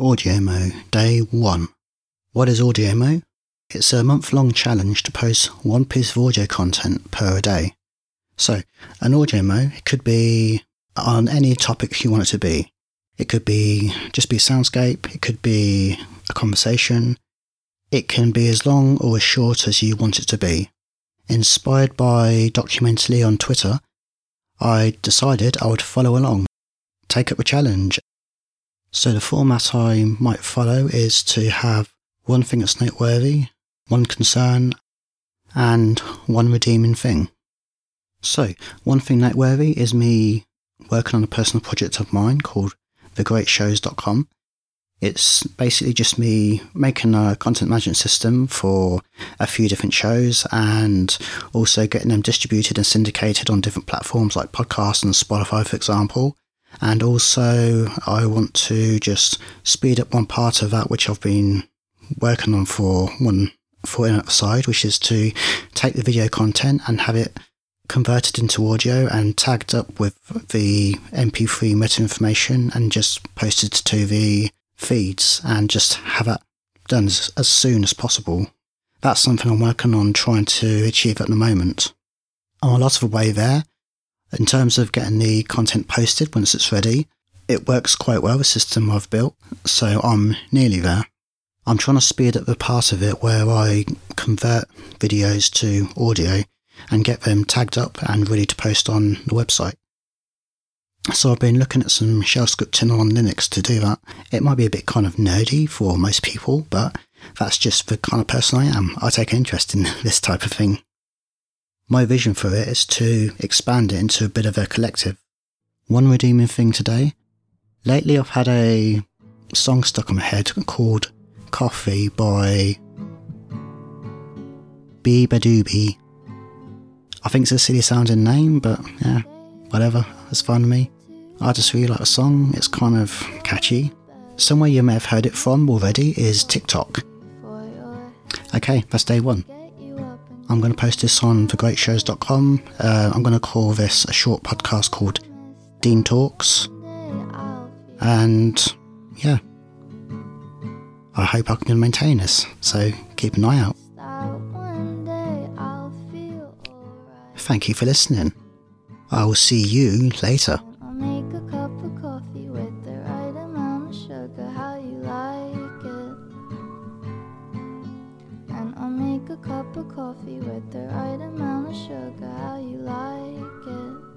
AudioMo Day 1. What is AudioMo? It's a month long challenge to post one piece of audio content per day. So, an AudioMo could be on any topic you want it to be. It could be just be a soundscape, it could be a conversation, it can be as long or as short as you want it to be. Inspired by Documentally on Twitter, I decided I would follow along, take up the challenge, so the format I might follow is to have one thing that's noteworthy, one concern, and one redeeming thing. So, one thing noteworthy is me working on a personal project of mine called thegreatshows.com. It's basically just me making a content management system for a few different shows and also getting them distributed and syndicated on different platforms like podcasts and Spotify, for example. And also, I want to just speed up one part of that, which I've been working on for one for another side, which is to take the video content and have it converted into audio and tagged up with the MP3 meta information and just posted to the feeds and just have that done as, as soon as possible. That's something I'm working on trying to achieve at the moment. I'm a lot of the way there, in terms of getting the content posted once it's ready, it works quite well, the system I've built, so I'm nearly there. I'm trying to speed up the part of it where I convert videos to audio and get them tagged up and ready to post on the website. So I've been looking at some shell scripting on Linux to do that. It might be a bit kind of nerdy for most people, but that's just the kind of person I am. I take an interest in this type of thing my vision for it is to expand it into a bit of a collective. One redeeming thing today. Lately, I've had a song stuck in my head called Coffee by Beabadoobee. I think it's a silly sounding name, but yeah, whatever, it's fine with me. I just really like the song, it's kind of catchy. Somewhere you may have heard it from already is TikTok. Okay, that's day one. I'm going to post this on thegreatshows.com. Uh, I'm going to call this a short podcast called Dean Talks. And yeah, I hope I can maintain this. So keep an eye out. Thank you for listening. I will see you later. A cup of coffee with the right amount of sugar, how you like it.